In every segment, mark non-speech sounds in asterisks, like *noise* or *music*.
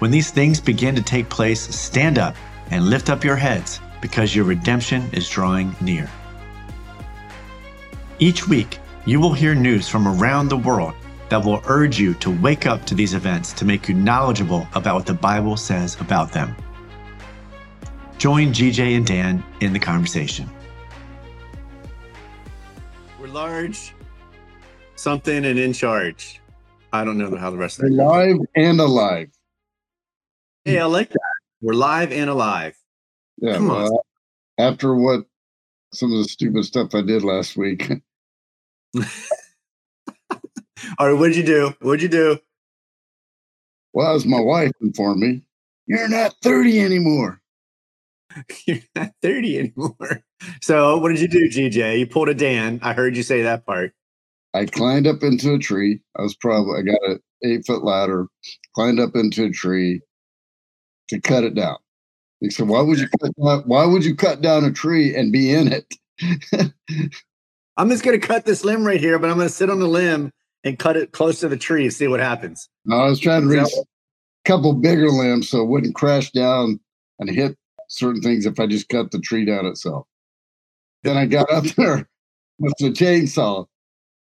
When these things begin to take place, stand up and lift up your heads, because your redemption is drawing near. Each week, you will hear news from around the world that will urge you to wake up to these events to make you knowledgeable about what the Bible says about them. Join GJ and Dan in the conversation. We're large, something, and in charge. I don't know how the rest of We're goes. and alive. Hey, I like that. We're live and alive. Yeah. Come on. after what some of the stupid stuff I did last week, *laughs* All right, what'd you do? What'd you do? well, as my wife informed me, you're not 30 anymore. *laughs* You're not 30 anymore. So, what did you do, GJ? You pulled a Dan. I heard you say that part. I climbed up into a tree. I was probably I got an eight foot ladder, climbed up into a tree to cut it down. He said, "Why would you cut down, Why would you cut down a tree and be in it?" *laughs* I'm just going to cut this limb right here, but I'm going to sit on the limb and cut it close to the tree and see what happens. No, I was trying to reach a couple bigger limbs so it wouldn't crash down and hit certain things if I just cut the tree down itself. Then I got up there with the chainsaw.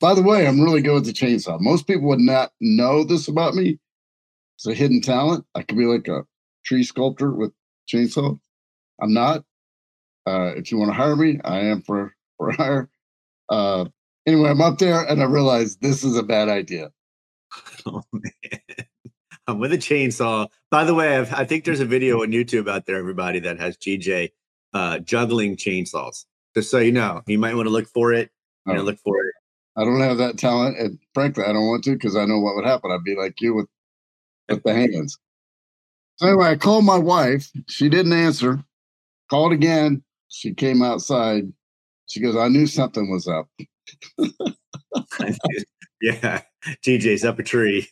By the way, I'm really good with the chainsaw. Most people would not know this about me. It's a hidden talent. I could be like a tree sculptor with chainsaw. I'm not. Uh, if you want to hire me, I am for for *laughs* hire. Uh, anyway, I'm up there and I realized this is a bad idea. *laughs* Oh, man. I'm *laughs* with a chainsaw. By the way, I've, I think there's a video on YouTube out there, everybody, that has GJ uh, juggling chainsaws. Just so you know, you might want to look for it. You know, Oh. look for it. I don't have that talent, and frankly, I don't want to because I know what would happen. I'd be like you with with the hands. So anyway, I called my wife. She didn't answer. Called again. She came outside. She goes, "I knew something was up." *laughs* yeah, GJ's up a tree.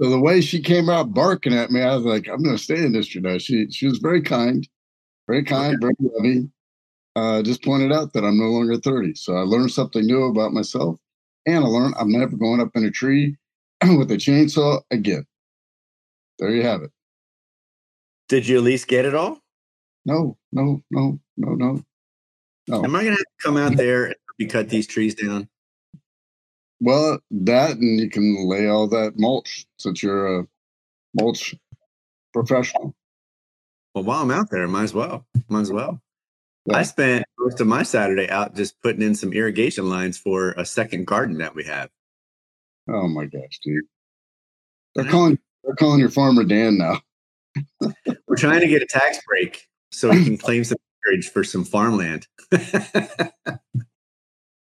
So the way she came out barking at me, I was like, "I'm going to stay in this today." She she was very kind, very kind, very loving. Uh, just pointed out that I'm no longer 30, so I learned something new about myself, and I learned I'm never going up in a tree *clears throat* with a chainsaw again. There you have it. Did you at least get it all? No, no, no, no, no. No. Am I going to come out *laughs* there and cut these trees down? Well, that and you can lay all that mulch since you're a mulch professional. Well, while I'm out there, might as well. Might as well. Yeah. I spent most of my Saturday out just putting in some irrigation lines for a second garden that we have. Oh my gosh, dude. They're calling they're calling your farmer Dan now. *laughs* We're trying to get a tax break so we can claim some acreage for some farmland. *laughs*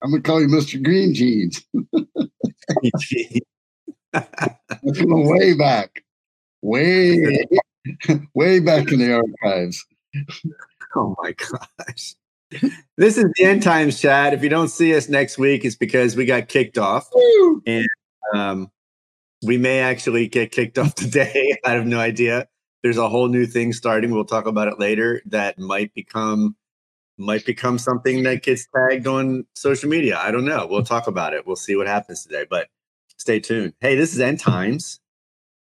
I'm gonna call you Mr. Green Jeans. *laughs* Going way back. Way way back in the archives. oh my gosh. This is the end times chat. If you don't see us next week, it's because we got kicked off. Woo! Um, we may actually get kicked off today. *laughs* I have no idea. There's a whole new thing starting. We'll talk about it later. That might become might become something that gets tagged on social media. I don't know. We'll talk about it. We'll see what happens today. But stay tuned. Hey, this is End Times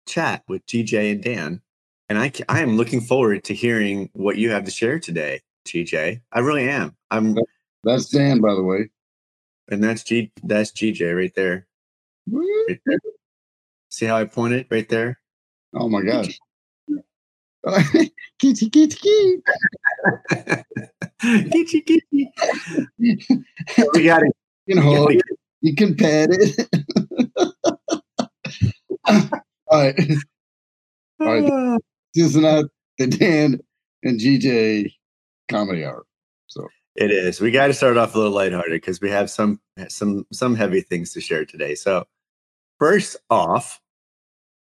chat with GJ and Dan, and I I am looking forward to hearing what you have to share today, GJ. I really am. I'm, That's Dan, by the way. and that's G that's GJ right there. Right there. See how I pointed right there? Oh my gosh. kitty kitty. Kitty, kitty. We got it. *laughs* You can hold it. You can pet it. *laughs* All right. All right. *sighs* This is not the Dan and GJ comedy hour. So It is. We got to start off a little lighthearted because we have some some some heavy things to share today. So, first off,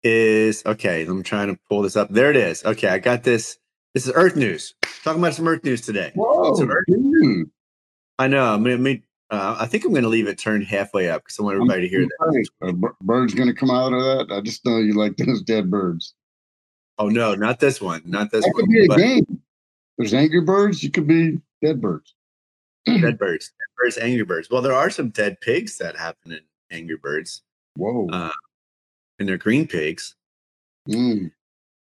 is okay. I'm trying to pull this up. There it is. Okay, I got this. This is Earth News. Talking about some Earth News today. Whoa, Earth-. I know. I mean, I, mean, uh, I think I'm going to leave it turned halfway up because I want everybody to hear that. A bir- bird's gonna come out of that. I just know you like those dead birds. Oh no, not this one. Not this That one. could be a but game. There's angry birds. You could be dead birds. dead birds. Dead birds, angry birds. Well, there are some dead pigs that happen in Angry Birds, Whoa. uh, and they're green pigs. Mm.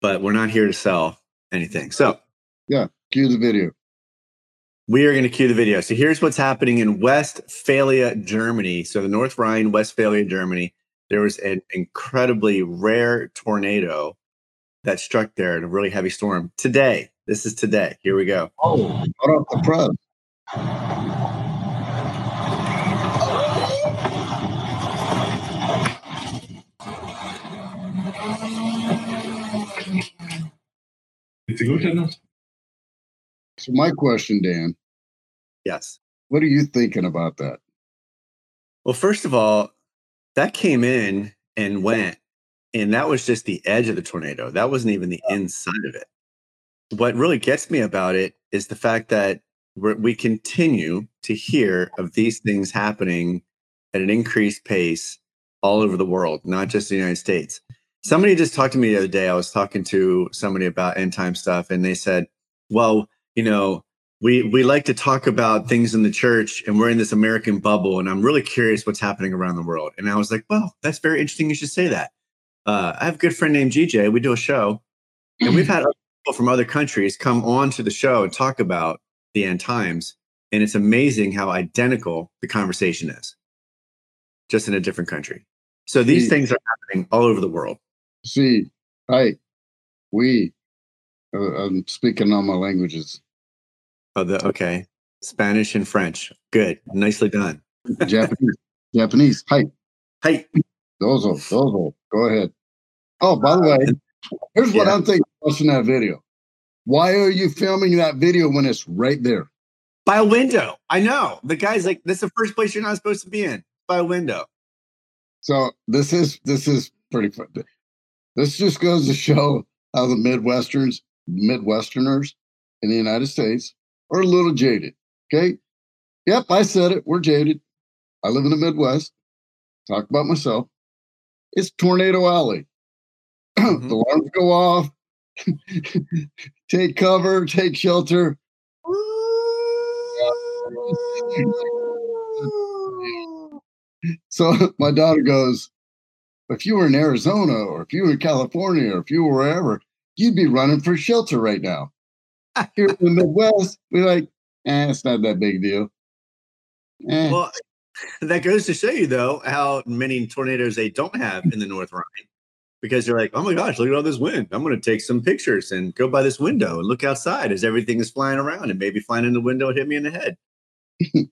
But we're not here to sell anything. So yeah, Cue the video. we are going to cue the video. So here's what's happening in Westphalia, Germany. So the North Rhine, Westphalia, Germany. There was an incredibly rare tornado that struck there in a really heavy storm today. This is today. Here we go. Oh, off the press. Lite godt, eller? So my question, Dan, Yes. what are you thinking about that? Well, first of all, that came in and went, and that was just the edge of the tornado. That wasn't even the inside of it. What really gets me about it is the fact that we're, we continue to hear of these things happening at an increased pace all over the world, not just the United States. Somebody just talked to me the other day. I was talking to somebody about end time stuff, and they said, "Well, you know, we we like to talk about things in the church and we're in this american bubble and i'm really curious what's happening around the world. And i was like well that's very interesting you should say that. Uh, i have a good friend named gj we do a show and we've had people from other countries come on to the show and talk about the end times and it's amazing how identical the conversation is just in a different country. So these things are happening all over the world See, I, we, uh, I'm speaking all my languages. oh the okay spanish and french good nicely done *laughs* Japanese, Japanese. Hi, hey dozo, dozo. Go ahead. Oh, by the way, here's what Yeah. I'm thinking watching that video. Why are you filming that video when it's right there? by a window. I know. The guy's like, "This is the first place you're not supposed to be in." By a window. So this is this is pretty fun. This just goes to show how the Midwesterns, Midwesterners in the United States are a little jaded. Okay. Yep, I said it. We're jaded. I live in the Midwest. Talk about myself. It's Tornado Alley. *clears throat* Mhm. the alarms go off. *laughs* take cover, take shelter. *laughs* *laughs* So my daughter goes, if you were in Arizona or if you were in California or if you were wherever, you'd be running for shelter right now. *laughs* Here in the Midwest, we're like, eh, it's not that big deal. Eh, Well, that goes to show you, though, how many tornadoes they don't have in the North Rhine, because you're like, "Oh my gosh, look at all this wind! I'm going to take some pictures and go by this window and look outside as everything is flying around and maybe flying in the window and hit me in the head." *laughs*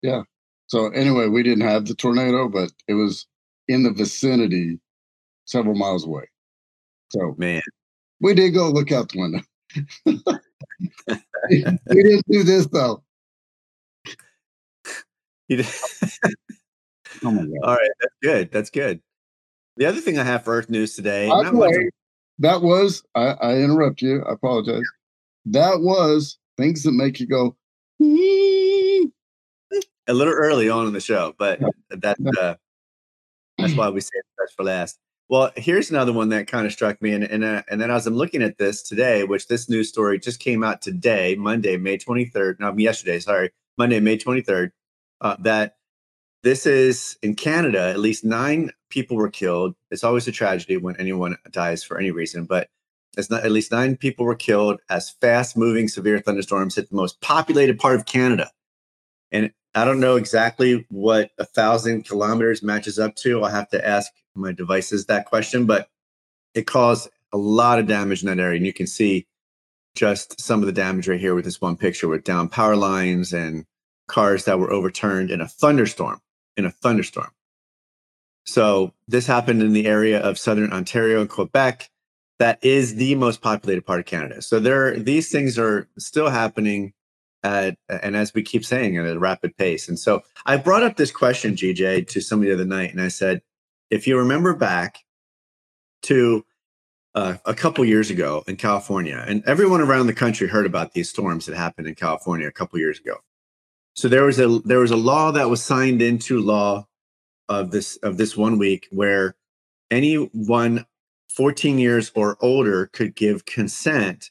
Yeah. So anyway, we didn't have the tornado, but it was in the vicinity several miles away. So Man, we did go look out the window. *laughs* we didn't do this though. *laughs* You did- Oh my god. all right, that's good. That's good. The other thing I have for Earth News today, By the much- way, that was I, I interrupt you. I apologize. That was things that make you go. A little early on in the show, but that's uh, that's why we say the best for last. Well, here's another one that kind of struck me, and and uh, and then as I'm looking at this today, which this news story just came out today, Monday, May 23rd. No, yesterday, sorry, Monday, May 23rd. Uh, that this is in Canada. At least nine people were killed. It's always a tragedy when anyone dies for any reason, but it's not. At least nine people were killed as fast-moving severe thunderstorms hit the most populated part of Canada. And I don't know exactly what a thousand kilometers matches up to. I'll have to ask my devices that question, but it caused a lot of damage in that area. And you can see just some of the damage right here with this one picture with down power lines and cars that were overturned in a thunderstorm. In a thunderstorm. So this happened in the area of southern Ontario and Quebec. That is the most populated part of Canada. So there, these things are still happening at, and as we keep saying, at a rapid pace. And so I brought up this question, GJ, to somebody the other night, and I said, if you remember back to uh, a couple years ago in California, and everyone around the country heard about these storms that happened in California a couple years ago. So there was a there was a law that was signed into law of this of this one week where anyone 14 years or older could give consent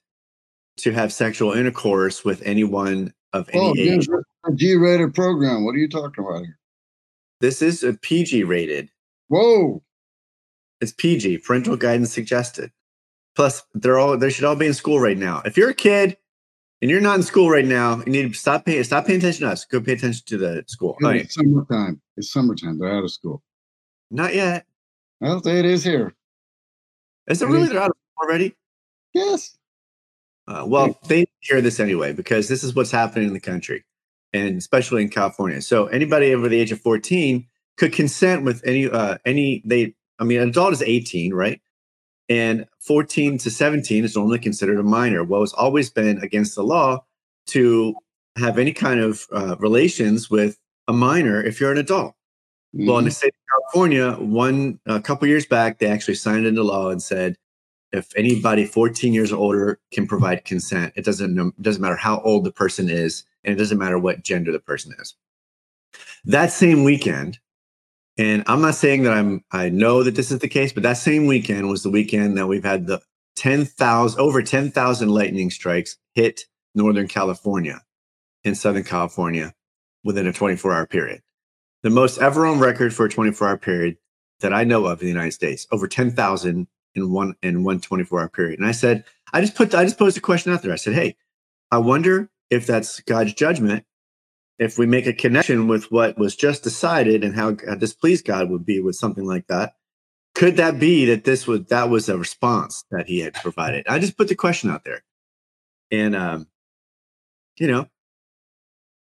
to have sexual intercourse with anyone of any Oh, age. a G-rated program. What are you talking about here? This is a PG rated. Whoa! It's PG, parental guidance suggested. Plus, they're all they should all be in school right now. If you're a kid and you're not in school right now, you need to stop paying stop paying attention to us. Go pay attention to the school. Oh, yeah. It's summertime. It's summertime. They're out of school. Not yet. Well, it is here. Is it It really is. they're out of school already? Yes. Uh, well, they hear this anyway because this is what's happening in the country, and especially in California. So anybody over the age of 14 could consent with any uh, any they. I mean, an adult is 18, right? And 14 to 17 is normally considered a minor. Well, it's always been against the law to have any kind of uh, relations with a minor if you're an adult. Well, in the Mhm. state of California, one a couple years back, they actually signed into law and said if anybody 14 years older can provide consent, it doesn't no- doesn't matter how old the person is, and it doesn't matter what gender the person is. That same weekend, and I'm not saying that I'm I know that this is the case, but that same weekend was the weekend that we've had the 10,000 over 10,000 lightning strikes hit Northern California in Southern California within a 24 hour period the most ever on record for a 24 hour period that I know of in the United States, over 10,000 in one in one 24 hour period. And I said, I just put I just posed a question out there. I said, hey, I wonder if that's God's judgment. If we make a connection with what was just decided and how displeased God would be with something like that, could that be that this was that was a response that He had provided? I just put the question out there, and um, you know,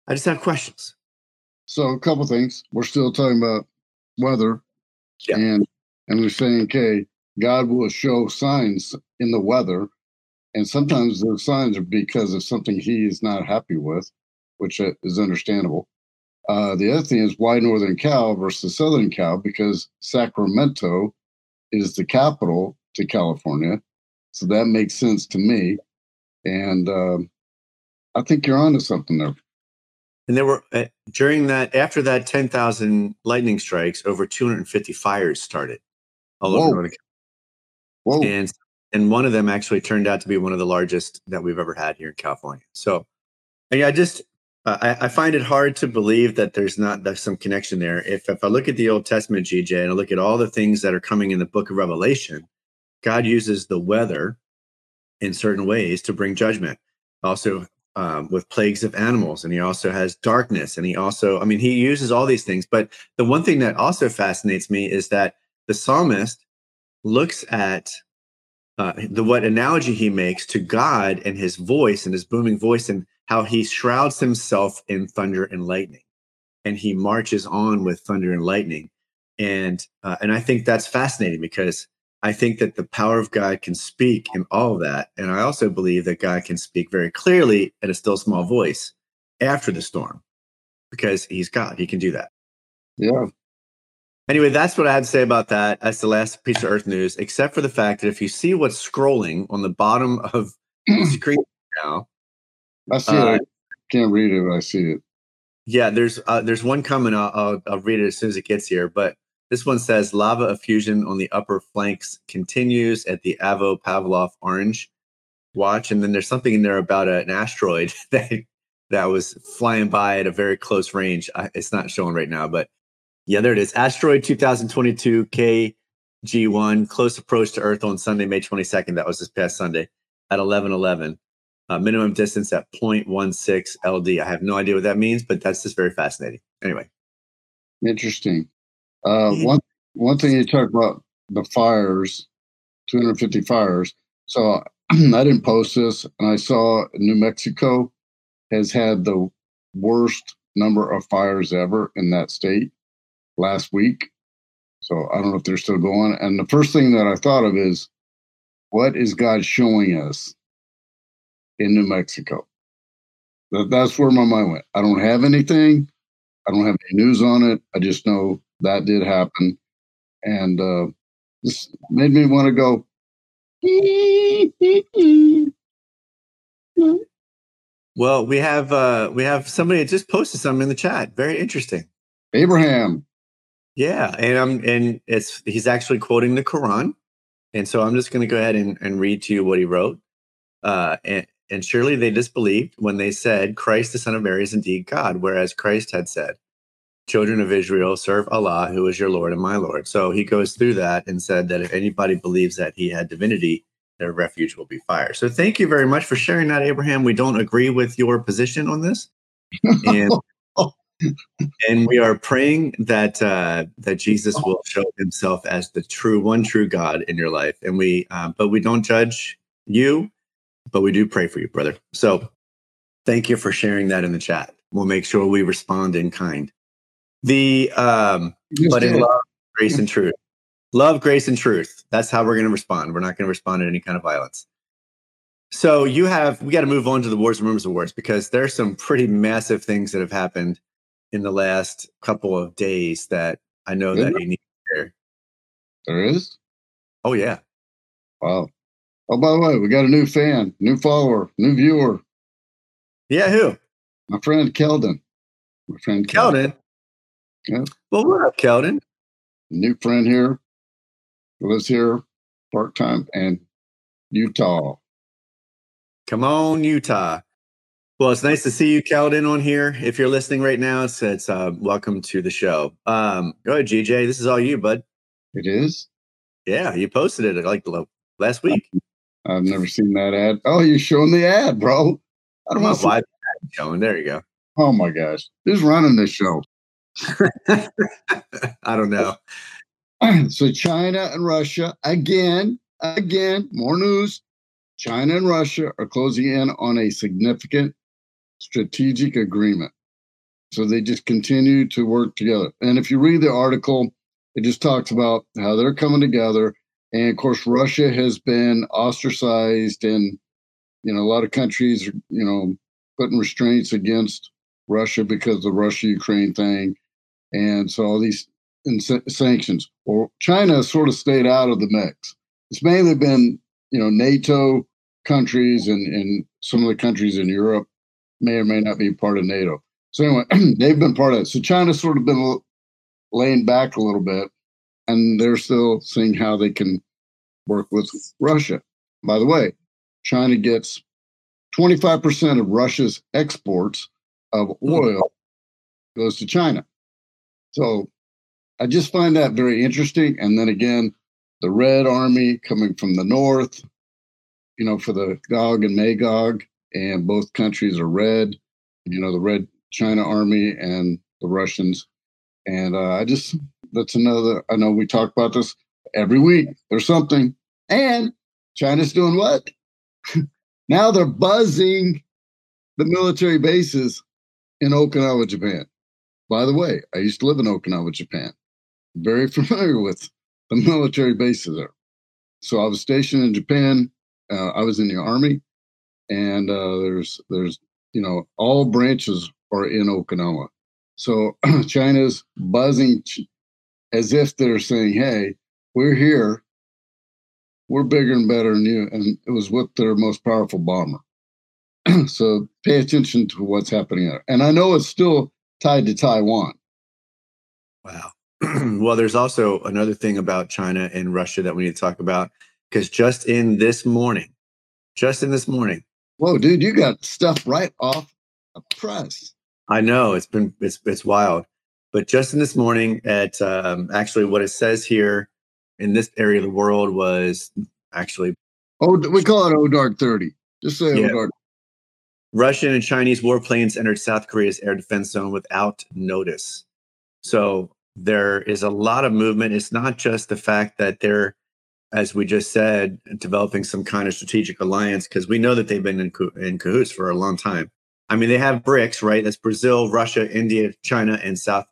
I just have questions. So a couple things. We're still talking about weather, Yeah. and and we're saying, okay, God will show signs in the weather, and sometimes *clears throat* those signs are because of something He is not happy with, which uh, is understandable. Uh, the other thing is why Northern Cal versus Southern Cal because Sacramento is the capital to California, so that makes sense to me, and um, I think you're onto something there. And there were uh, during that after that 10,000 lightning strikes, over 250 fires started all Whoa. over Northern Whoa! And and one of them actually turned out to be one of the largest that we've ever had here in California. So I just I, I find it hard to believe that there's not there's some connection there. If if I look at the Old Testament, GJ, and I look at all the things that are coming in the Book of Revelation, God uses the weather in certain ways to bring judgment. Also, um, with plagues of animals, and he also has darkness, and he also, I mean, he uses all these things. But the one thing that also fascinates me is that the psalmist looks at uh, the what analogy he makes to God and his voice and his booming voice, and how he shrouds himself in thunder and lightning, and he marches on with thunder and lightning, and uh, and I think that's fascinating because I think that the power of God can speak in all of that. And I also believe that God can speak very clearly at a still small voice after the storm because he's God. He can do that. yeah. Anyway, that's what I had to say about that. That's the last piece of Earth news, except for the fact that if you see what's scrolling on the bottom of the *clears throat* screen now, I see Uh, it. I can't read it, but I see it. yeah, there's uh, there's one coming. I'll, I'll I'll read it as soon as it gets here. But this one says lava effusion on the upper flanks continues at the Avo Pavlof Orange watch, and then there's something in there about an asteroid *laughs* that that was flying by at a very close range. I, it's not showing right now, but yeah, there it is. Asteroid 2022 KG1 close approach to Earth on Sunday, May 22nd. That was this past Sunday at 11:11. Uh, minimum distance at 0.16 LD. I have no idea what that means, but that's just very fascinating. Anyway, Interesting. Uh, one one thing you talked about the fires, 250 fires. So *clears throat* I didn't post this, and I saw New Mexico has had the worst number of fires ever in that state last week. So I don't know if they're still going. And the first thing that I thought of is, what is God showing us in New Mexico? That, that's where my mind went. I don't have anything. I don't have any news on it. I just know that did happen. And uh, just made me want to go. Well, we have uh we have somebody that just posted something in the chat. Very interesting. Abraham. Yeah, and I'm and it's he's actually quoting the Quran, and so I'm just going to go ahead and, and read to you what he wrote. Uh, and, and surely they disbelieved when they said Christ, the Son of Mary, is indeed God, whereas Christ had said, "Children of Israel, serve Allah, who is your Lord and my Lord." So he goes through that and said that if anybody believes that he had divinity, their refuge will be fire. So thank you very much for sharing that, Abraham. We don't agree with your position on this, and *laughs* and we are praying that uh, that Jesus will show Himself as the true one, true God in your life. And we, uh, but we don't judge you, but we do pray for you, brother. So thank you for sharing that in the chat. We'll make sure we respond in kind. The um, but in love, grace, and *laughs* truth. Love, grace, and truth. That's how we're going to respond. We're not going to respond to any kind of violence. So you have we got to move on to the wars and rumors of wars because there's some pretty massive things that have happened in the last couple of days that I know that you need to share. There is? Oh yeah. Wow. Oh, by the way, we got a new fan, new follower, new viewer. Yeah, who? My friend Keldon. My friend Keldon. Yeah. Well, what up, Keldon? New friend here. Lives here part time and Utah. Come on, Utah. Well, it's nice to see you, Keldon, on here. If you're listening right now, it's, it's uh, welcome to the show. Um, go ahead, GJ. This is all you, bud. It is. Yeah, you posted it like last week. I've never seen that ad. Oh, you're showing the ad, bro. I don't know why showing. There you go. Oh my gosh, who's running this show? *laughs* I don't know. *laughs* So China and Russia again, again, more news. China and Russia are closing in on a significant strategic agreement. So they just continue to work together. And if you read the article, it just talks about how they're coming together. And of course, Russia has been ostracized, and you know a lot of countries, are, you know, putting restraints against Russia because of the Russia-Ukraine thing, and so all these sanctions. Well, China sort of stayed out of the mix. It's mainly been you know NATO countries and, and some of the countries in Europe may or may not be part of NATO. So anyway, *clears throat* they've been part of it. So China's sort of been laying back a little bit, and they're still seeing how they can work with Russia. By the way, China gets 25% of Russia's exports of hmm. oil goes to China. So I just find that very interesting. And then again, the Red Army coming from the north, you know, for the Gog and Magog, and both countries are red. You know, the Red China Army and the Russians. And uh, I just that's another. I know we talk about this every week. There's something, and China's doing what? *laughs* now they're buzzing the military bases in Okinawa, Japan. By the way, I used to live in Okinawa, Japan. Very *laughs* familiar with the military bases there. So I was stationed in Japan uh, I was in the army, and uh, there's there's you know all branches are in Okinawa. So *clears throat* China's buzzing as if they're saying, "Hey, we're here. We're bigger and better than you." And it was with their most powerful bomber. *clears throat* so pay attention to what's happening there. And I know it's still tied to Taiwan. Wow. *clears throat* well, there's also another thing about China and Russia that we need to talk about because just in this morning, just in this morning. Whoa, dude, you got stuff right off the press. I know it's been it's it's wild, but just in this morning, at um, actually what it says here in this area of the world was actually oh we call it O Dark Thirty. Just say yeah. O Dark. Russian and Chinese warplanes entered South Korea's air defense zone without notice. So there is a lot of movement. It's not just the fact that they're as we just said, developing some kind of strategic alliance because we know that they've been in, in cahoots for a long time. I mean, they have BRICS, right? That's Brazil, Russia, India, China, and South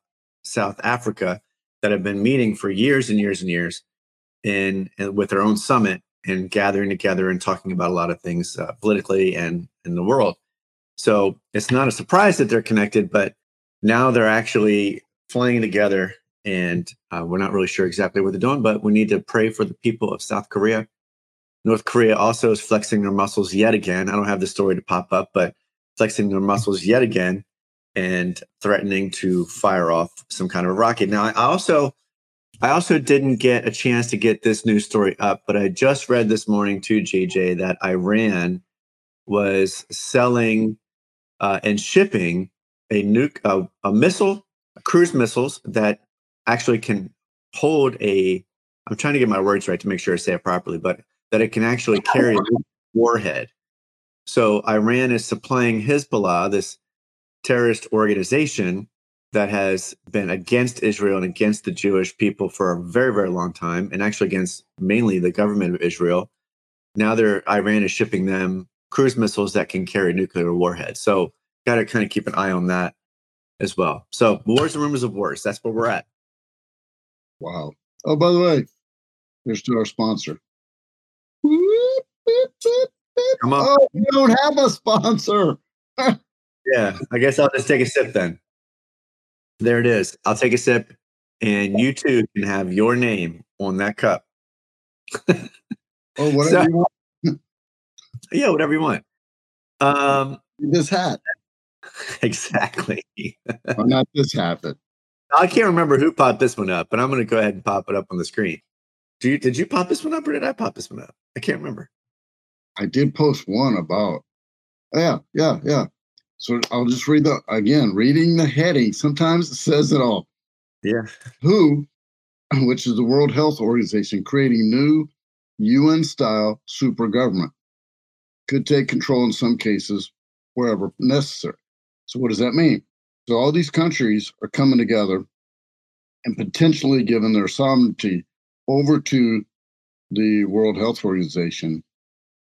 South Africa that have been meeting for years and years and years, in, in with their own summit and gathering together and talking about a lot of things uh, politically and in the world. So it's not a surprise that they're connected, but now they're actually flying together and uh, we're not really sure exactly what they're doing, but we need to pray for the people of South Korea. North Korea also is flexing their muscles yet again. I don't have the story to pop up, but flexing their muscles yet again and threatening to fire off some kind of a rocket. Now, I also I also didn't get a chance to get this news story up, but I just read this morning too, GJ, that Iran was selling uh, and shipping a nuke, uh, a missile, cruise missiles that actually can hold a. I'm trying to get my words right to make sure I say it properly, but that it can actually carry a warhead. So Iran is supplying Hezbollah, this terrorist organization that has been against Israel and against the Jewish people for a very, very long time, and actually against mainly the government of Israel. Now they're Iran is shipping them cruise missiles that can carry nuclear warheads. So got to kind of keep an eye on that as well. So wars and rumors of wars. That's where we're at. Wow. Oh, by the way, here's to our sponsor. Come on. Oh, we don't have a sponsor. *laughs* yeah, I guess I'll just take a sip then. There it is. I'll take a sip, and you too can have your name on that cup. oh, whatever so, you want. *laughs* yeah, whatever you want. Um, this hat. *laughs* Exactly. Why not this hat? I can't remember who popped this one up, but I'm going to go ahead and pop it up on the screen. Do you, did you pop this one up or did I pop this one up? I can't remember. I did post one about. Yeah, yeah, yeah. So I'll just read the again, reading the heading. Sometimes it says it all. Yeah. WHO, which is the World Health Organization, creating new UN style super government, could take control in some cases wherever necessary. So, what does that mean? So, all these countries are coming together and potentially giving their sovereignty over to the World Health Organization.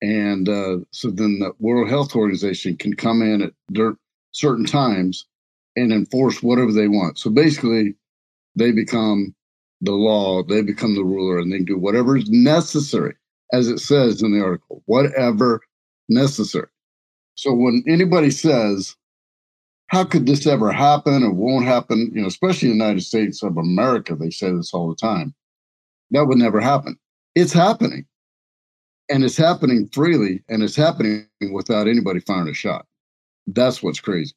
And uh, so then the World Health Organization can come in at certain times and enforce whatever they want. So basically, they become the law, they become the ruler, and they do whatever is necessary, as it says in the article, whatever necessary. So when anybody says, how could this ever happen It won't happen? You know, especially in the United States of America, they say this all the time. That would never happen. It's happening. And it's happening freely and it's happening without anybody firing a shot. That's what's crazy.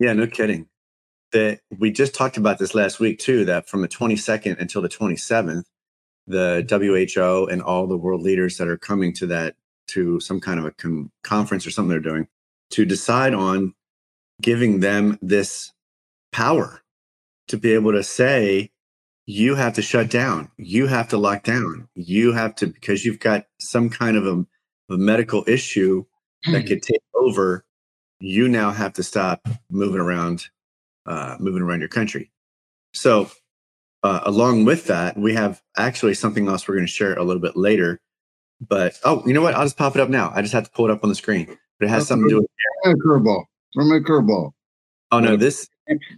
Yeah, no kidding. That we just talked about this last week too, that from the 22nd until the 27th, the WHO and all the world leaders that are coming to that to some kind of a con- conference or something they're doing to decide on giving them this power to be able to say you have to shut down. You have to lock down. You have to because you've got some kind of a, a medical issue that hmm. could take over you now have to stop moving around uh, moving around your country. So uh, along with that we have actually something else we're going to share a little bit later but oh you know what? I'll just pop it up now. I just have to pull it up on the screen but it has something to do with curveball from a curveball. Oh no, this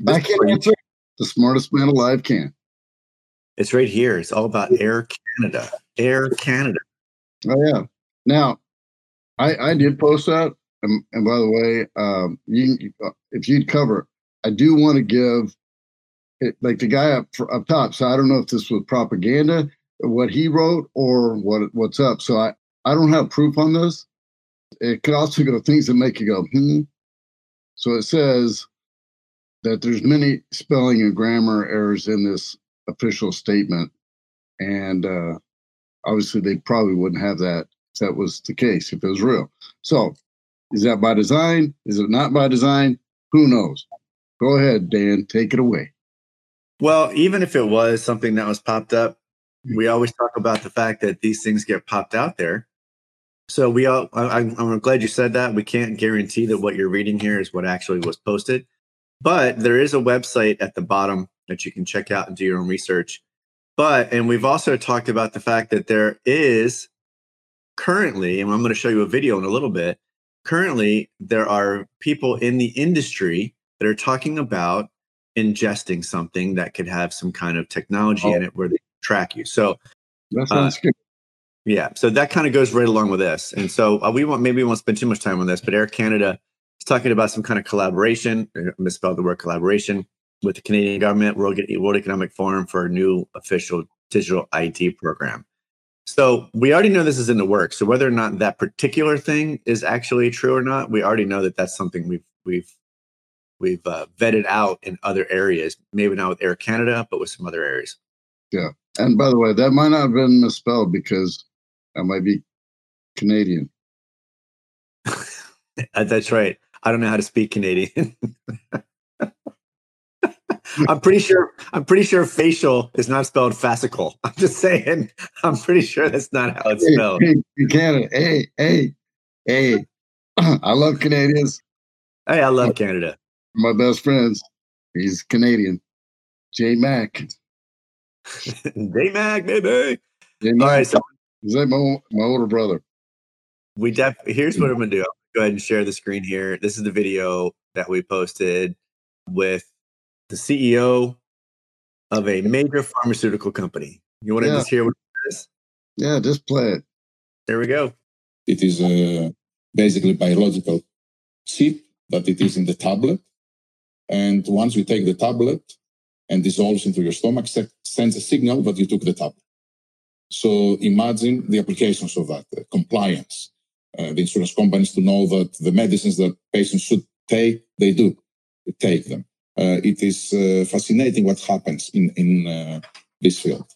I can answer. The smartest man alive can. It's right here. It's all about Air Canada. Air Canada. Oh yeah. Now, I I did post that, and, and by the way, um, you uh, if you'd cover, I do want to give it like the guy up up top. So I don't know if this was propaganda, what he wrote, or what what's up. So I I don't have proof on this. It could also go things that make you go hmm so it says that there's many spelling and grammar errors in this official statement, and uh, obviously they probably wouldn't have that if that was the case if it was real. So is that by design? Is it not by design? Who knows? Go ahead, Dan. Take it away. Well, even if it was something that was popped up, we always talk about the fact that these things get popped out there so we all, I, am glad you said that. We can't guarantee that what you're reading here is what actually was posted, but there is a website at the bottom that you can check out and do your own research. But, and we've also talked about the fact that there is currently, and I'm going to show you a video in a little bit. Currently, there are people in the industry that are talking about ingesting something that could have some kind of technology oh. in it where they track you. So, that sounds uh, good. Yeah, so that kind of goes right along with this, and so uh, we want maybe we won't spend too much time on this, but Air Canada is talking about some kind of collaboration. I misspelled the word collaboration with the Canadian government, World, World Economic Forum for a new official digital ID program. So we already know this is in the works. So whether or not that particular thing is actually true or not, we already know that that's something we've we've we've uh, vetted out in other areas. Maybe not with Air Canada, but with some other areas. Yeah. And by the way, that might not have been misspelled because that might be Canadian. *laughs* Uh, that's right. I don't know how to speak Canadian. *laughs* I'm pretty sure. I'm pretty sure facial is not spelled fascicle. *laughs* I'm just saying. I'm pretty sure that's not how it's spelled. Hey, hey, Canada. Hey, hey, hey. *clears throat* I love Canadians. Hey, I love Canada. My best friends. He's Canadian. J Mac. J Mac, baby. J-Mac. All right. So He's like my, my older brother. we def. Here's what I'm gonna do. I'll go ahead and share the screen here. This is the video that we posted with the CEO of a major pharmaceutical company. You want to Yeah. just hear what it is? Yeah, just play it. There we go. It is uh, basically biological chip that it is in the tablet. And once you take the tablet and dissolves into your stomach, se- sends a signal that you took the tablet. So imagine the applications of that, uh, compliance. Uh, the insurance companies to know that the medicines that patients should take, they do take them. Uh, it is uh, fascinating what happens in, in uh, this field.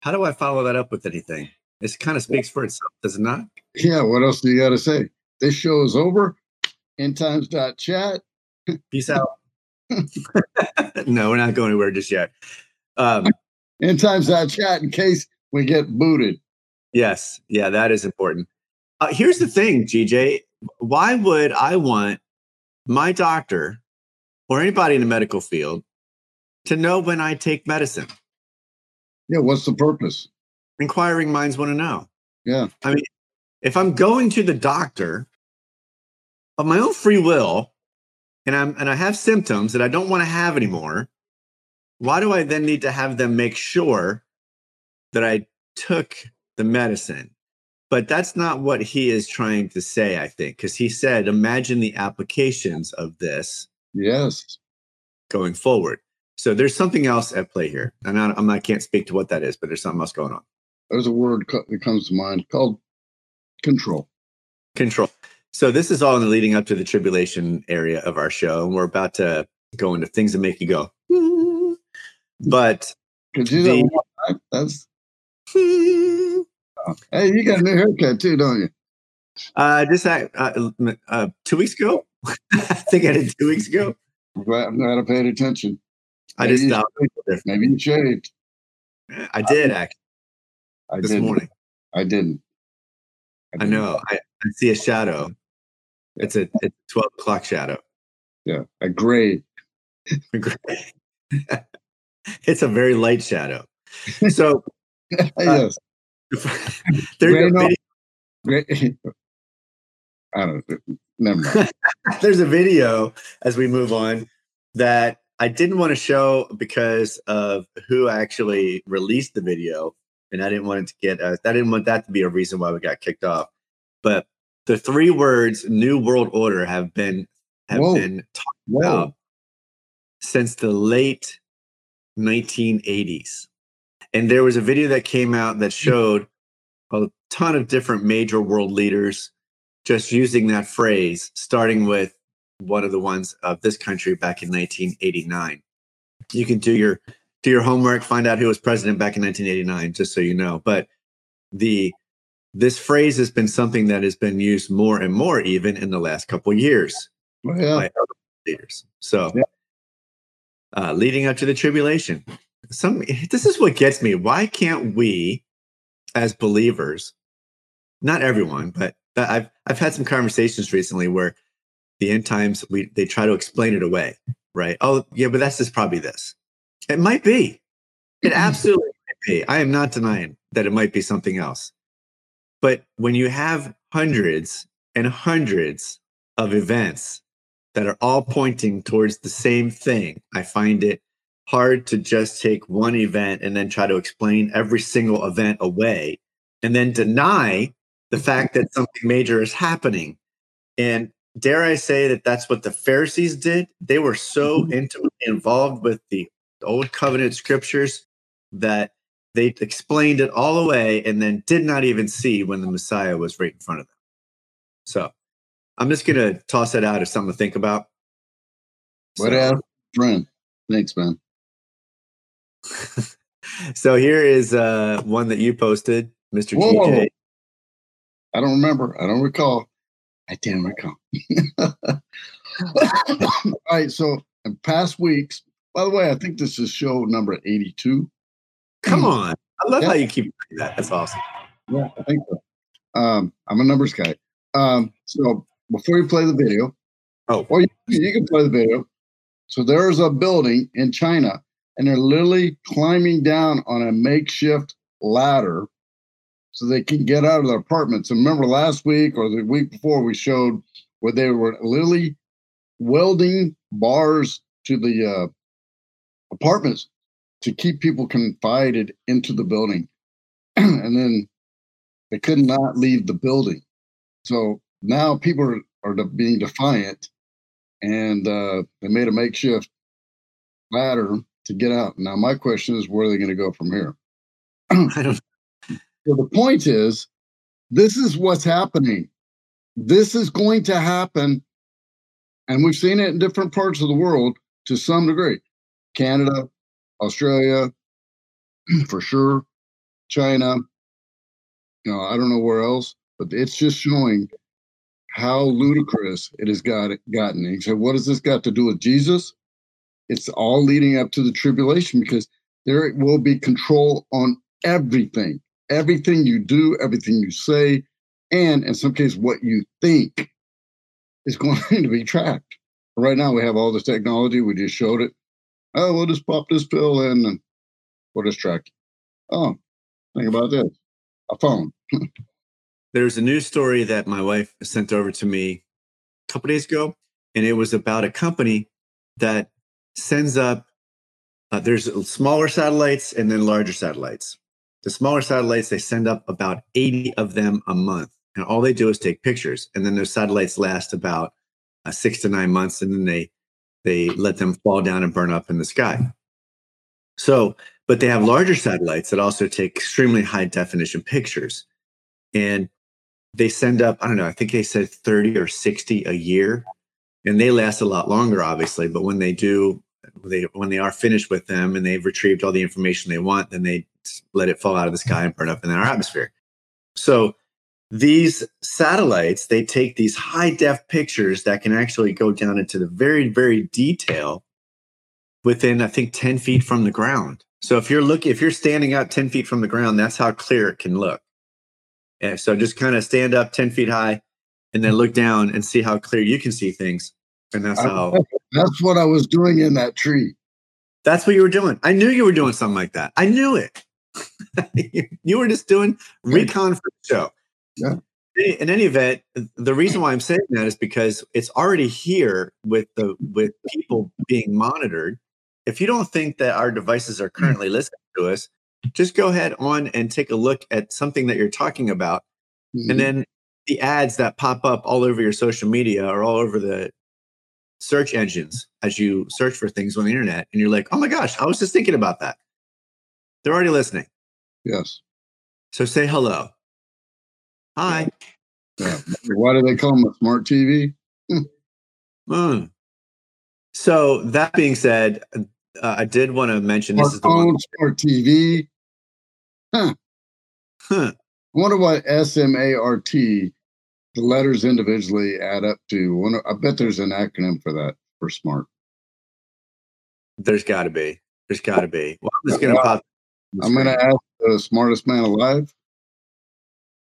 How do I follow that up with anything? This kind of speaks for itself, does it not? Yeah, what else do you got to say? This show is over. Endtimes.chat. Peace out. *laughs* no, we're not going anywhere just yet. Um, Endtimes.chat in case we get booted. yes, yeah, that is important. Uh, here's the thing, GJ. Why would I want my doctor or anybody in the medical field to know when I take medicine? Yeah, what's the purpose? Inquiring minds want to know. Yeah. I mean, if I'm going to the doctor of my own free will and I'm and I have symptoms that I don't want to have anymore, why do I then need to have them make sure that I took the medicine? But that's not what he is trying to say, I think, because he said, imagine the applications of this Yes. going forward. So there's something else at play here. And I, I'm I can't speak to what that is, but there's something else going on. There's a word co- that comes to mind called control. control. So this is all in the leading up to the tribulation area of our show, and we're about to go into things that make you go. But Could you that The-? That's hey, you got a new haircut too, don't you? uh, just uh, uh, uh, two weeks ago, *laughs* I think I did two weeks ago. I'm glad, I'm glad I paid attention. I Maybe just stopped. shaved. Maybe you shaved. I did actually I this didn't. morning. I didn't. I didn't. know. I, I see a shadow. It's a it's a twelve o'clock shadow. Yeah, a gray. *laughs* *laughs* it's a very light shadow. So *laughs* yes, there's Gray a video. *laughs* I don't. Never mind. *laughs* there's a video as we move on that I didn't want to show because of who actually released the video, and I didn't want it to get. Uh, I didn't want that to be a reason why we got kicked off. But the three words "New World Order" have been have Whoa. been talked Whoa. about since the late 1980s, and there was a video that came out that mm. showed a ton of different major world leaders just using that phrase, starting with one of the ones of this country back in 1989. You can do your do your homework, find out who was president back in 1989, just so you know. But the this phrase has been something that has been used more and more, even in the last couple of years Well, yeah. by other leaders. So, Yeah. Uh, leading up to the tribulation, some this is what gets me. Why can't we, as believers, not everyone, but I've I've had some conversations recently where the end times we they try to explain it away, right? Oh, yeah, but that's just probably this. It might be. It absolutely might be. I am not denying that it might be something else. But when you have hundreds and hundreds of events that are all pointing towards the same thing, I find it hard to just take one event and then try to explain every single event away and then deny the fact that something major is happening. And dare I say that that's what the Pharisees did? They were so Mhm. intimately involved with the old covenant scriptures that they explained it all away and then did not even see when the Messiah was right in front of them. So I'm just going to toss that out as something to think about. What So- else, friend? Thanks, man. *laughs* so here is uh, one that you posted, Mr. Whoa. GJ. I don't remember. I don't recall. I didn't recall. *laughs* All right. So, in past weeks, by the way, I think this is show number 82. Come on. I love Yeah. how you keep that. That's awesome. Yeah, I think so. Um, I'm a numbers guy. Um, so, before you play the video, Oh. or you, you can play the video. So, there's a building in China, and they're literally climbing down on a makeshift ladder so they can get out of their apartments. And remember last week or the week before, we showed where they were literally welding bars to the uh, apartments to keep people confided into the building. *clears throat* and then they could not leave the building. So now people are, are being defiant and uh, they made a makeshift ladder to get out. Now, my question is, where are they going to go from here? *clears throat* I don't So the point is, this is what's happening. This is going to happen. And we've seen it in different parts of the world to some degree. Canada, Australia, *clears throat* for sure, China. You know, I don't know where else, but it's just showing how ludicrous it has got gotten. He said, What has this got to do with Jesus? It's all leading up to the tribulation because there will be control on everything everything you do, everything you say, and in some cases, what you think is *laughs* going to be tracked. Right now, we have all this technology. We just showed it. Oh, we'll just pop this pill in and we'll just track. Oh, think about this a phone. *laughs* There's a news story that my wife sent over to me a couple days ago, and it was about a company that sends up. Uh, there's smaller satellites and then larger satellites. The smaller satellites they send up about 80 of them a month, and all they do is take pictures. And then those satellites last about uh, six to nine months, and then they they let them fall down and burn up in the sky. So, but they have larger satellites that also take extremely high definition pictures, and they send up, I don't know, I think they said 30 or 60 a year. And they last a lot longer, obviously. But when they do, they when they are finished with them and they've retrieved all the information they want, then they let it fall out of the sky and burn up in our atmosphere. So these satellites, they take these high def pictures that can actually go down into the very, very detail within, I think, 10 feet from the ground. So if you're looking, if you're standing out 10 feet from the ground, that's how clear it can look. Yeah, so just kind of stand up 10 feet high and then look down and see how clear you can see things. And that's how *laughs* That's what I was doing in that tree. that's what you were doing. I knew you were doing something like that. I knew it. *laughs* you were just doing recon for the show. Yeah. In in any event, the reason why I'm saying that is because it's already here with the with people being monitored. If you don't think that our devices are mm. currently listening to us, just go ahead on and take a look at something that you're talking about Mhm. and then the ads that pop up all over your social media or all over the search engines as you search for things on the internet and you're like oh my gosh i was just thinking about that they're already listening yes. so say hello hi Yeah. Why do they call them a smart TV? Mm. so that being said uh, i did want to mention this is the one smart TV. Huh, Huh. I wonder what S M A R T, the letters individually add up to. Wonder, I bet there's an acronym for that for smart. there's got to be there's got to be well, i'm just gonna pop I'm going to ask the smartest man alive.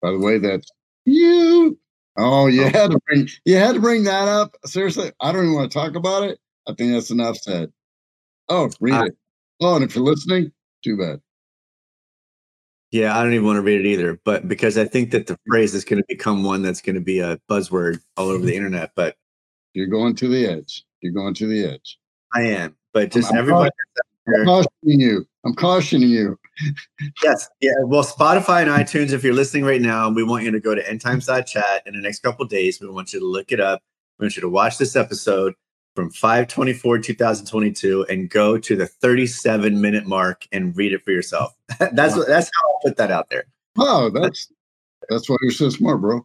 By the way, that's you. Oh, you Oh. had to bring you had to bring that up. Seriously, I don't even want to talk about it. I think that's enough said. Oh, read Uh, it. Oh, and if you're listening, too bad. Yeah, I don't even want to read it either, but because I think that the *laughs* phrase is going to become one that's going to be a buzzword all over the *laughs* internet. But You're going to the edge. You're going to the edge. I am. But just I'm everybody. I'm cautioning you. I'm cautioning you. Yes. Yeah. Well, Spotify and *laughs* iTunes, if you're listening right now, we want you to go to endtimes.chat in the next couple of days. We want you to look it up We want you to watch this episode from 524 2022 and go to the 37 minute mark and read it for yourself. *laughs* that's what that's how I'll put that out there. Oh, that's that's why you're so smart, bro.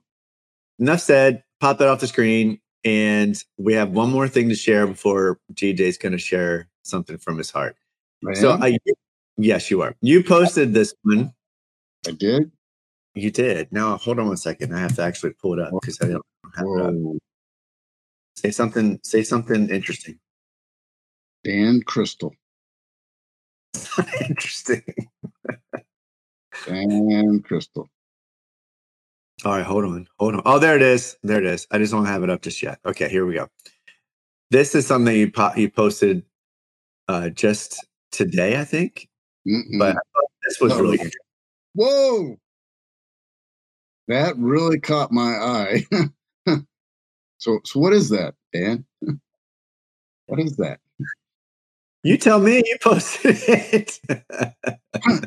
Enough said. Pop that off the screen. And we have one more thing to share before GJ's going to share something from his heart. I So, am? I, yes, you are. You posted this one. I did. You did. Now, hold on one second. I have to actually pull it up because I don't have it up. Say something. Say something interesting. Dan Crystal. *laughs* interesting. Dan Crystal. All right, hold on, hold on. Oh, there it is. There it is. I just don't have it up just yet. Okay, here we go. This is something you po- you posted uh, just today, I think. Mm-mm. But I thought this was No. really interesting. Whoa. That really caught my eye. *laughs* so so what is that, Dan? *laughs* what is that? You tell me. You posted *laughs* it. *laughs*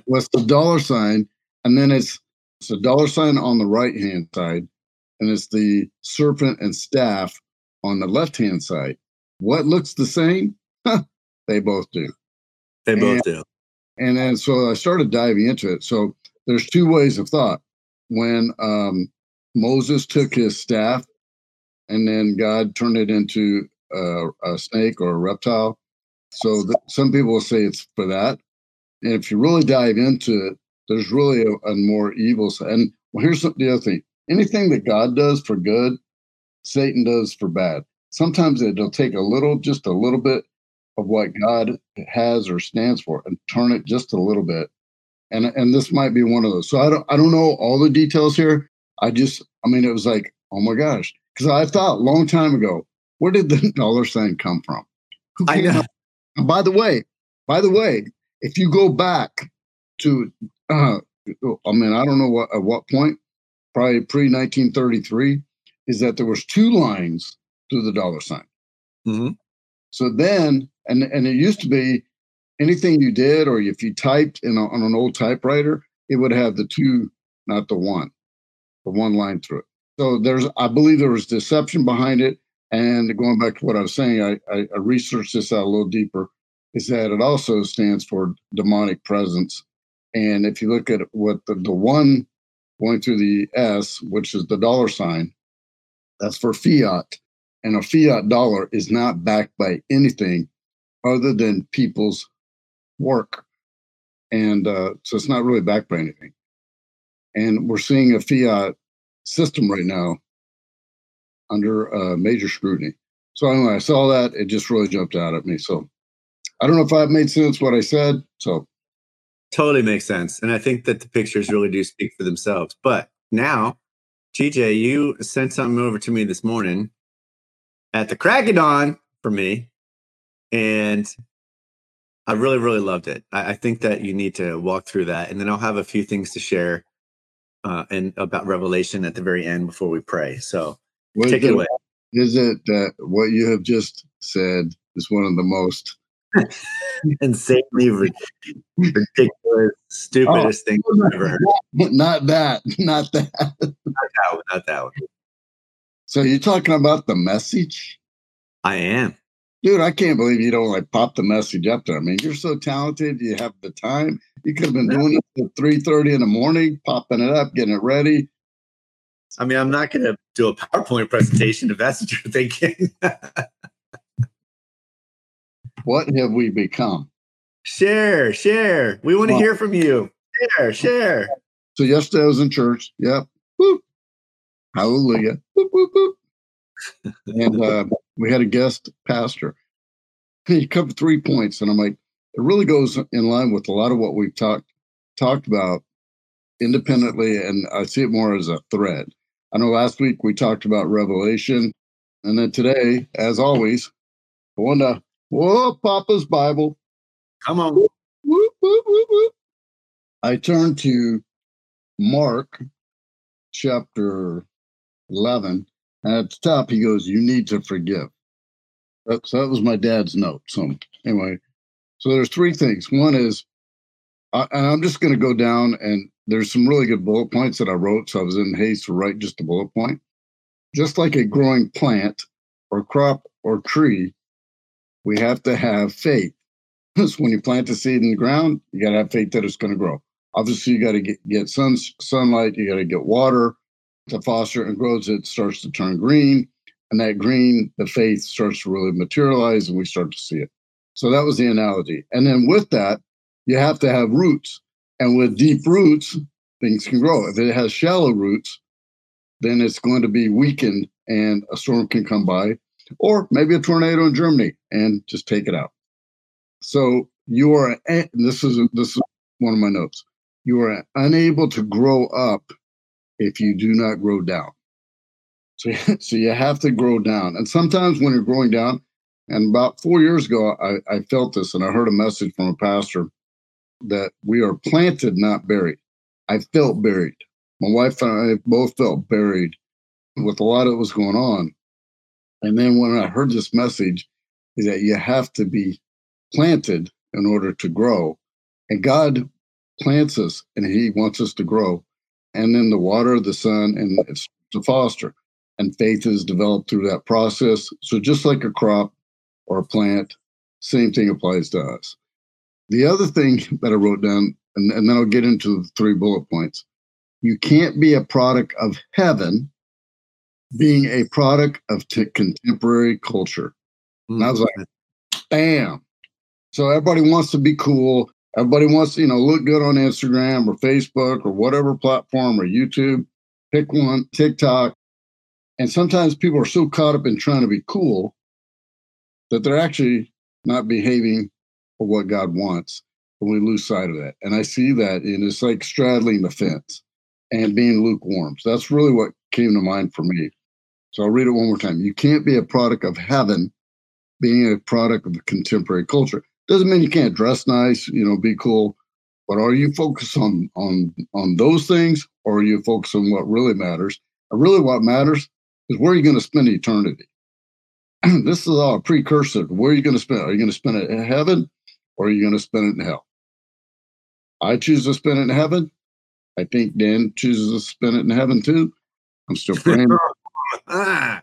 Well, it's the dollar sign, and then it's it's a dollar sign on the right hand side, and it's the serpent and staff on the left hand side. What looks the same? they both do. they both do. And then so I started diving into it. So there's two ways of thought. When um, Moses took his staff and then God turned it into a, a snake or a reptile. So some people say it's for that. And if you really dive into it, there's really a, a more evil side. And well, here's the other thing anything that God does for good, Satan does for bad. Sometimes it'll take a little, just a little bit of what God has or stands for and turn it just a little bit. And and this might be one of those. So I don't I don't know all the details here. I just I mean it was like, oh my gosh. Because I thought a long time ago, where did the *laughs* dollar sign come from? I know. And by the way, by the way, if you go back to uh I mean, I don't know what at what point, probably pre 1933, is that there was two lines to the dollar sign. hmm So then, and and it used to be anything you did, or if you typed in a, on an old typewriter, it would have the two, not the one, the one line through it. So there's, I believe there was deception behind it. And going back to what I was saying, I, I, I researched this out a little deeper. Is that it also stands for demonic presence. And if you look at what the, the one going through the S, which is the dollar sign, that's for fiat and a fiat dollar is not backed by anything other than people's work. And uh, so it's not really backed by anything. And we're seeing a fiat system right now under uh, major scrutiny. So anyway, I saw that. It just really jumped out at me. So I don't know if that made sense what I said. So Totally makes sense. And I think that the pictures really do speak for themselves. But now, GJ, you sent something over to me this morning at the crack of dawn for me. And I really, really loved it. I, I think that you need to walk through that. And then I'll have a few things to share uh, and about Revelation at the very end before we pray. So what take it it- away. Is it that what you have just said is one of the most *laughs* Insanely ridiculous, stupidest thing I've ever heard. not that, *laughs* not that. Not that one. Not that one. So you're talking about the message? I am. Dude, I can't believe you don't like pop the message up there. I mean, you're so talented. You have the time. You could have been doing it at three thirty in the morning, popping it up, getting it ready. I mean, I'm not going to do a PowerPoint presentation if that's what you're thinking. *laughs* What have we become? share, share. We want to Well- hear from you. Share, share. So yesterday I was in church. Yep. Whoop. Hallelujah. Whoop, whoop, whoop. And uh, we had a guest pastor. He covered three points, and I'm like, it really goes in line with a lot of what we've talked talked about independently, and I see it more as a thread. I know last week we talked about Revelation, and then today, as always, going to whoa, Papa's Bible. Come on. Whoop, whoop, whoop, whoop. I turn to Mark chapter 11. And at the top, he goes, You need to forgive. That, so that was my dad's note. So, anyway, so there's three things. One is, I, and I'm just going to go down, and there's some really good bullet points that I wrote. So I was in haste to write just a bullet point. Just like a growing plant, or crop or tree, we have to have faith. *laughs* so when you plant the seed in the ground, you got to have faith that it's going to grow. Obviously, you got to get, get sun, sunlight, you got to get water to foster and grows. It starts to turn green. And that green, the faith starts to really materialize and we start to see it. So that was the analogy. And then with that, you have to have roots. And with deep roots, things can grow. If it has shallow roots, then it's going to be weakened and a storm can come by, or maybe a tornado in Germany and just take it out. So you are, this is this is one of my notes. You are unable to grow up if you do not grow down. So, *laughs* so you have to grow down. And sometimes when you're growing down, and about four years ago, I, I felt this and I heard a message from a pastor that we are planted, not buried. I felt buried. My wife and I both felt buried with a lot of what was going on. And then when I heard this message, is that you have to be planted in order to grow. And God plants us and He wants us to grow. And then the water, the sun, and it's to foster. And faith is developed through that process. So just like a crop or a plant, same thing applies to us. The other thing *laughs* that I wrote down, and, and then I'll get into the three bullet points. You can't be a product of heaven being a product of t- contemporary culture. Mm-hmm. And I was like, bam. So everybody wants to be cool. Everybody wants to, you know, look good on Instagram or Facebook or whatever platform or YouTube. Pick one, TikTok. And sometimes people are so caught up in trying to be cool that they're actually not behaving for what God wants. And we lose sight of that. And I see that, and it's like straddling the fence and being lukewarm. So that's really what came to mind for me. So I'll read it one more time. You can't be a product of heaven being a product of contemporary culture. Doesn't mean you can't dress nice, you know, be cool, but are you focused on on on those things or are you focused on what really matters? And really what matters is where you're you going to spend eternity? *clears throat* this is all a precursor. Where are you going to spend? Are you going to spend it in heaven or are you going to spend it in hell? I choose to spend it in heaven. I think Dan chooses to spend it in heaven too. I'm still praying. *laughs* ah,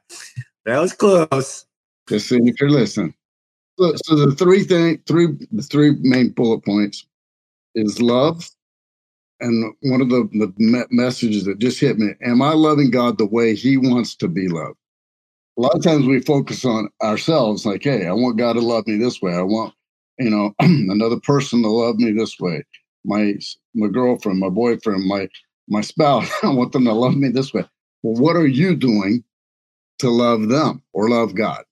that was close. Just seeing if you're listening. So, so the three thing, three, the three main bullet points is love, and one of the, the messages that just hit me: Am I loving God the way He wants to be loved? A lot of times we focus on ourselves, like, "Hey, I want God to love me this way. I want, you know, *clears throat* another person to love me this way. My my girlfriend, my boyfriend, my my spouse. *laughs* I want them to love me this way." Well, what are you doing to love them or love God?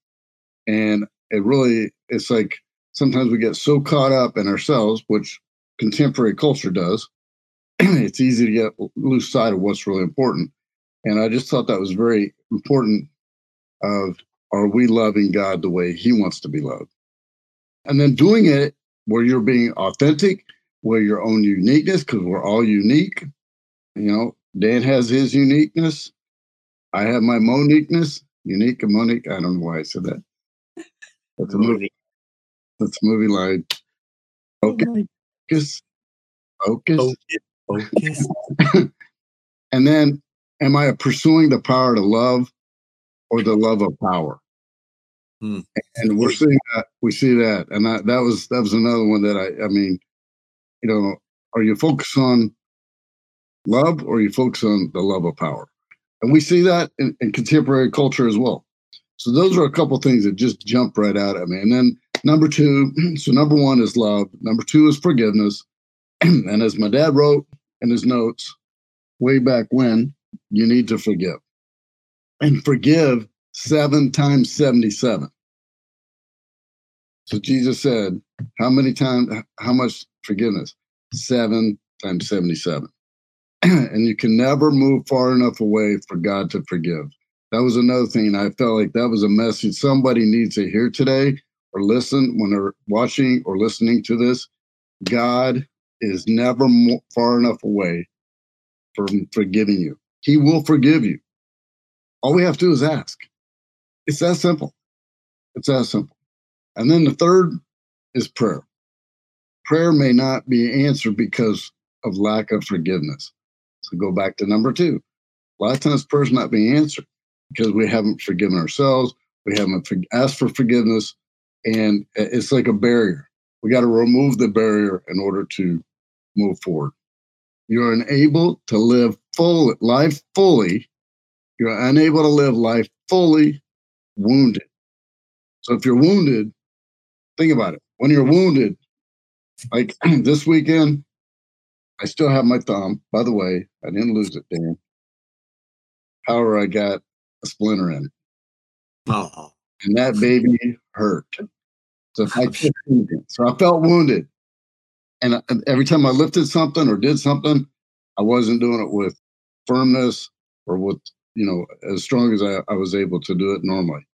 And it really, it's like sometimes we get so caught up in ourselves, which contemporary culture does. *clears throat* it's easy to get lose sight of what's really important. And I just thought that was very important of are we loving God the way he wants to be loved? And then doing it where you're being authentic, where your own uniqueness, because we're all unique. You know, Dan has his uniqueness. I have my Moniqueness, unique and Monique. I don't know why I said that. That's a movie. That's a movie line. Okay. Focus. Focus. Focus. *laughs* and then, am I pursuing the power to love or the love of power? Hmm. And we're seeing that. We see that, and that, that was that was another one that I. I mean, you know, are you focused on love or you focus on the love of power? And we see that in, in contemporary culture as well. So those are a couple things that just jump right out at me. And then number two, *clears throat* so number one is love. Number two is forgiveness. *clears throat* and as my dad wrote in his notes way back when, you need to forgive. And forgive seven times 77. So Jesus said, How many times, how much forgiveness? Seven times 77. *clears throat* and you can never move far enough away for God to forgive. That was another thing. I felt like that was a message somebody needs to hear today or listen when they're watching or listening to this. God is never far enough away from forgiving you. He will forgive you. All we have to do is ask. It's that simple. It's that simple. And then the third is prayer. Prayer may not be answered because of lack of forgiveness. So go back to number two. A lot of times prayers not being answered because we haven't forgiven ourselves We haven't asked for forgiveness, and it's like a barrier. We got to remove the barrier in order to move forward. You're unable to live full life fully. You're unable to live life fully wounded. So if you're wounded, think about it. When you're wounded, like *clears throat* this weekend, I still have my thumb. By the way, I didn't lose it, Dan. However, I got a splinter in it. Oh. And that baby hurt. So I, so I felt wounded. And every time I lifted something or did something, I wasn't doing it with firmness or with, you know, as strong as I, I was able to do it normally.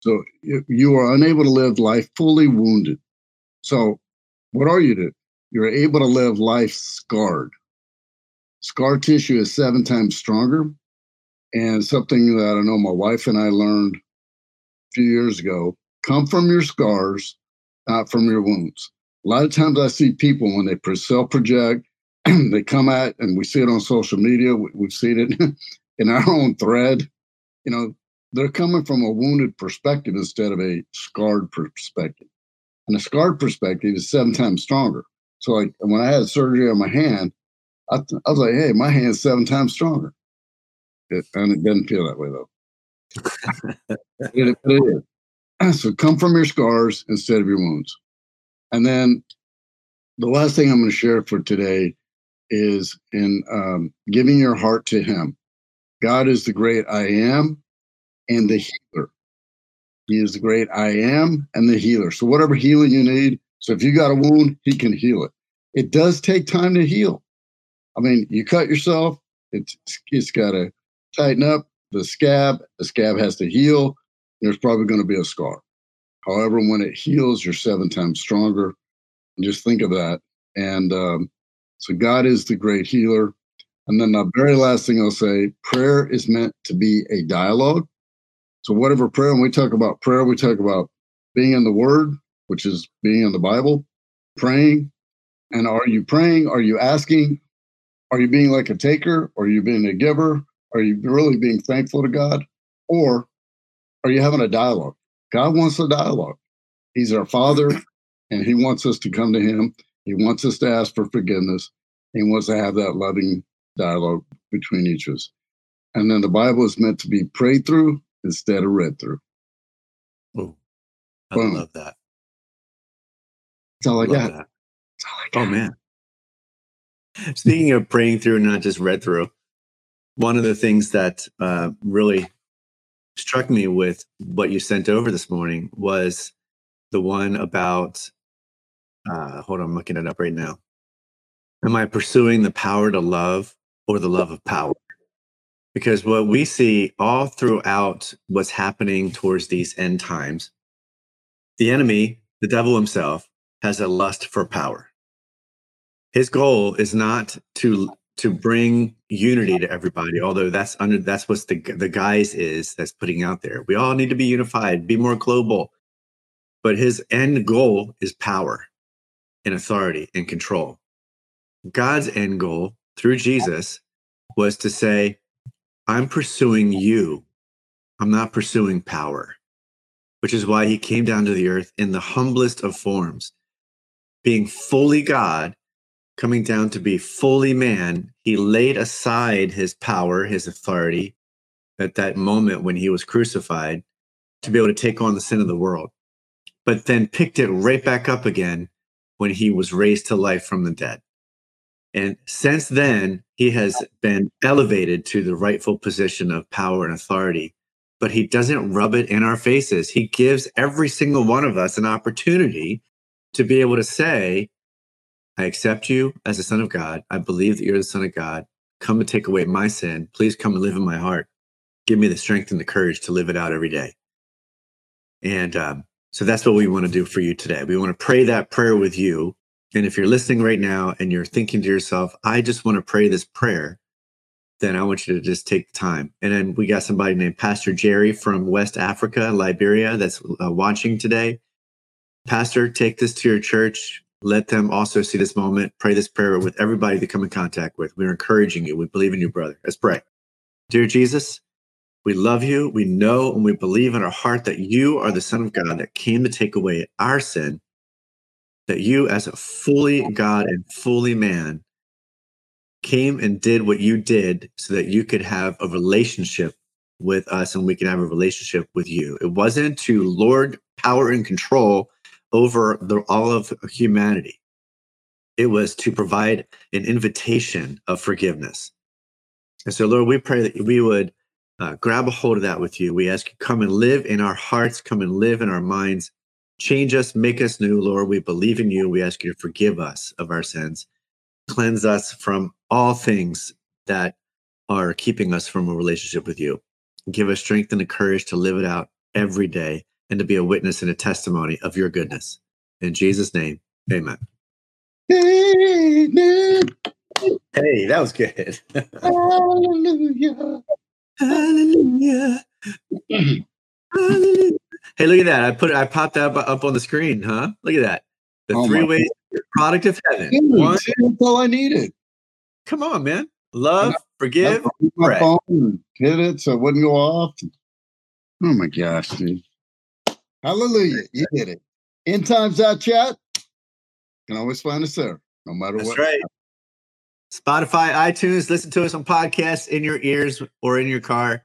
So you are unable to live life fully wounded. So what are you to? You're able to live life scarred. Scar tissue is seven times stronger. And something that I know my wife and I learned a few years ago come from your scars, not from your wounds. A lot of times I see people when they self project, *clears throat* they come at, and we see it on social media, we've seen it *laughs* in our own thread. You know, they're coming from a wounded perspective instead of a scarred perspective. And a scarred perspective is seven times stronger. So, like when I had surgery on my hand, I, th- I was like, hey, my hand's seven times stronger. It, and it doesn't feel that way though. *laughs* it, it is. *clears throat* So come from your scars instead of your wounds. And then the last thing I'm going to share for today is in um, giving your heart to Him. God is the great I am and the healer. He is the great I am and the healer. So, whatever healing you need, so if you got a wound, He can heal it. It does take time to heal. I mean, you cut yourself, it's, it's got to tighten up the scab. The scab has to heal. There's probably going to be a scar. However, when it heals, you're seven times stronger. Just think of that. And um, so God is the great healer. And then the very last thing I'll say prayer is meant to be a dialogue. So, whatever prayer, when we talk about prayer, we talk about being in the Word, which is being in the Bible, praying. And are you praying? Are you asking? Are you being like a taker? Are you being a giver? Are you really being thankful to God? Or are you having a dialogue? God wants a dialogue. He's our Father, and He wants us to come to Him. He wants us to ask for forgiveness. He wants to have that loving dialogue between each of us. And then the Bible is meant to be prayed through instead of read through. Oh, I Boom. love that. That's all I, got. That. That's all I oh, got. Oh, man. Speaking of praying through, and not just read through, one of the things that uh, really struck me with what you sent over this morning was the one about uh, hold on, I'm looking it up right now. Am I pursuing the power to love or the love of power? Because what we see all throughout what's happening towards these end times, the enemy, the devil himself, has a lust for power. His goal is not to to bring unity to everybody although that's under that's what the the guise is that's putting out there. We all need to be unified be more global. But his end goal is power and authority and control. God's end goal through jesus was to say i'm pursuing you. I'm not pursuing power which is why he came down to the earth in the humblest of forms being fully god coming down to be fully man, he laid aside his power, his authority at that moment when he was crucified to be able to take on the sin of the world, but then picked it right back up again when he was raised to life from the dead. And since then, he has been elevated to the rightful position of power and authority, but he doesn't rub it in our faces. He gives every single one of us an opportunity to be able to say, I accept you as the Son of God. I believe that you're the Son of God. Come and take away my sin. Please come and live in my heart. Give me the strength and the courage to live it out every day. And um, so that's what we want to do for you today. We want to pray that prayer with you. And if you're listening right now and you're thinking to yourself, I just want to pray this prayer, then I want you to just take the time. And then we got somebody named Pastor Jerry from West Africa, Liberia, that's uh, watching today. Pastor, take this to your church let them also see this moment, pray this prayer with everybody they come in contact with. We're encouraging you. We believe in you, brother. Let's pray. Dear Jesus, We love you. We know and we believe in our heart that you are the Son of God that came to take away our sin, that you, as a fully God and fully man, came and did what you did so that you could have a relationship with us and we can have a relationship with you. It wasn't to lord power and control over the, all of humanity. It was to provide an invitation of forgiveness. And so, Lord, we pray that we would uh, grab a hold of that with you. We ask you, come and live in our hearts, come and live in our minds, change us, make us new, Lord. We believe in you. We ask you to forgive us of our sins, cleanse us from all things that are keeping us from a relationship with you. Give us strength and the courage to live it out every day and to be a witness and a testimony of your goodness. In Jesus' name, amen. Amen. Hey, that was good. Hallelujah. Hallelujah. Hallelujah. *clears throat* Hey, look at that. I put I popped that up, up on the screen, huh? Look at that. The Oh three ways product of heaven. Dude, One, That's all I needed. come on, man. Love, forgive, I my pray. phone and hit it so it wouldn't go off. Oh my gosh, dude. Hallelujah. You did it. endtimes.chat. Can always find us there, no matter That's what. right. Spotify, iTunes, listen to us on podcasts in your ears or in your car.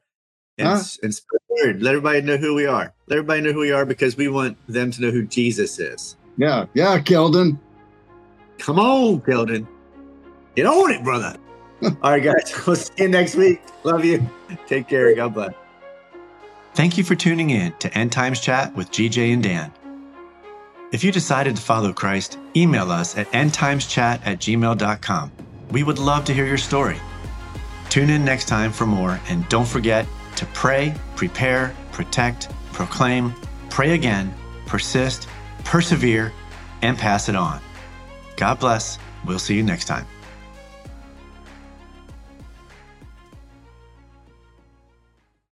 And, Huh? and spread the word. Let everybody know who we are. Let everybody know who we are because we want them to know who Jesus is. Yeah, yeah, Keldon. Come on, Keldon. Get on it, brother. *laughs* All right, guys. *laughs* We'll see you next week. Love you. Take care. God bless. Thank you for tuning in to End Times Chat with GJ and Dan. If you decided to follow Christ, email us at endtimeschat at gmail.com. We would love to hear your story. Tune in next time for more, and don't forget to pray, prepare, protect, proclaim, pray again, persist, persevere, and pass it on. God bless. We'll see you next time.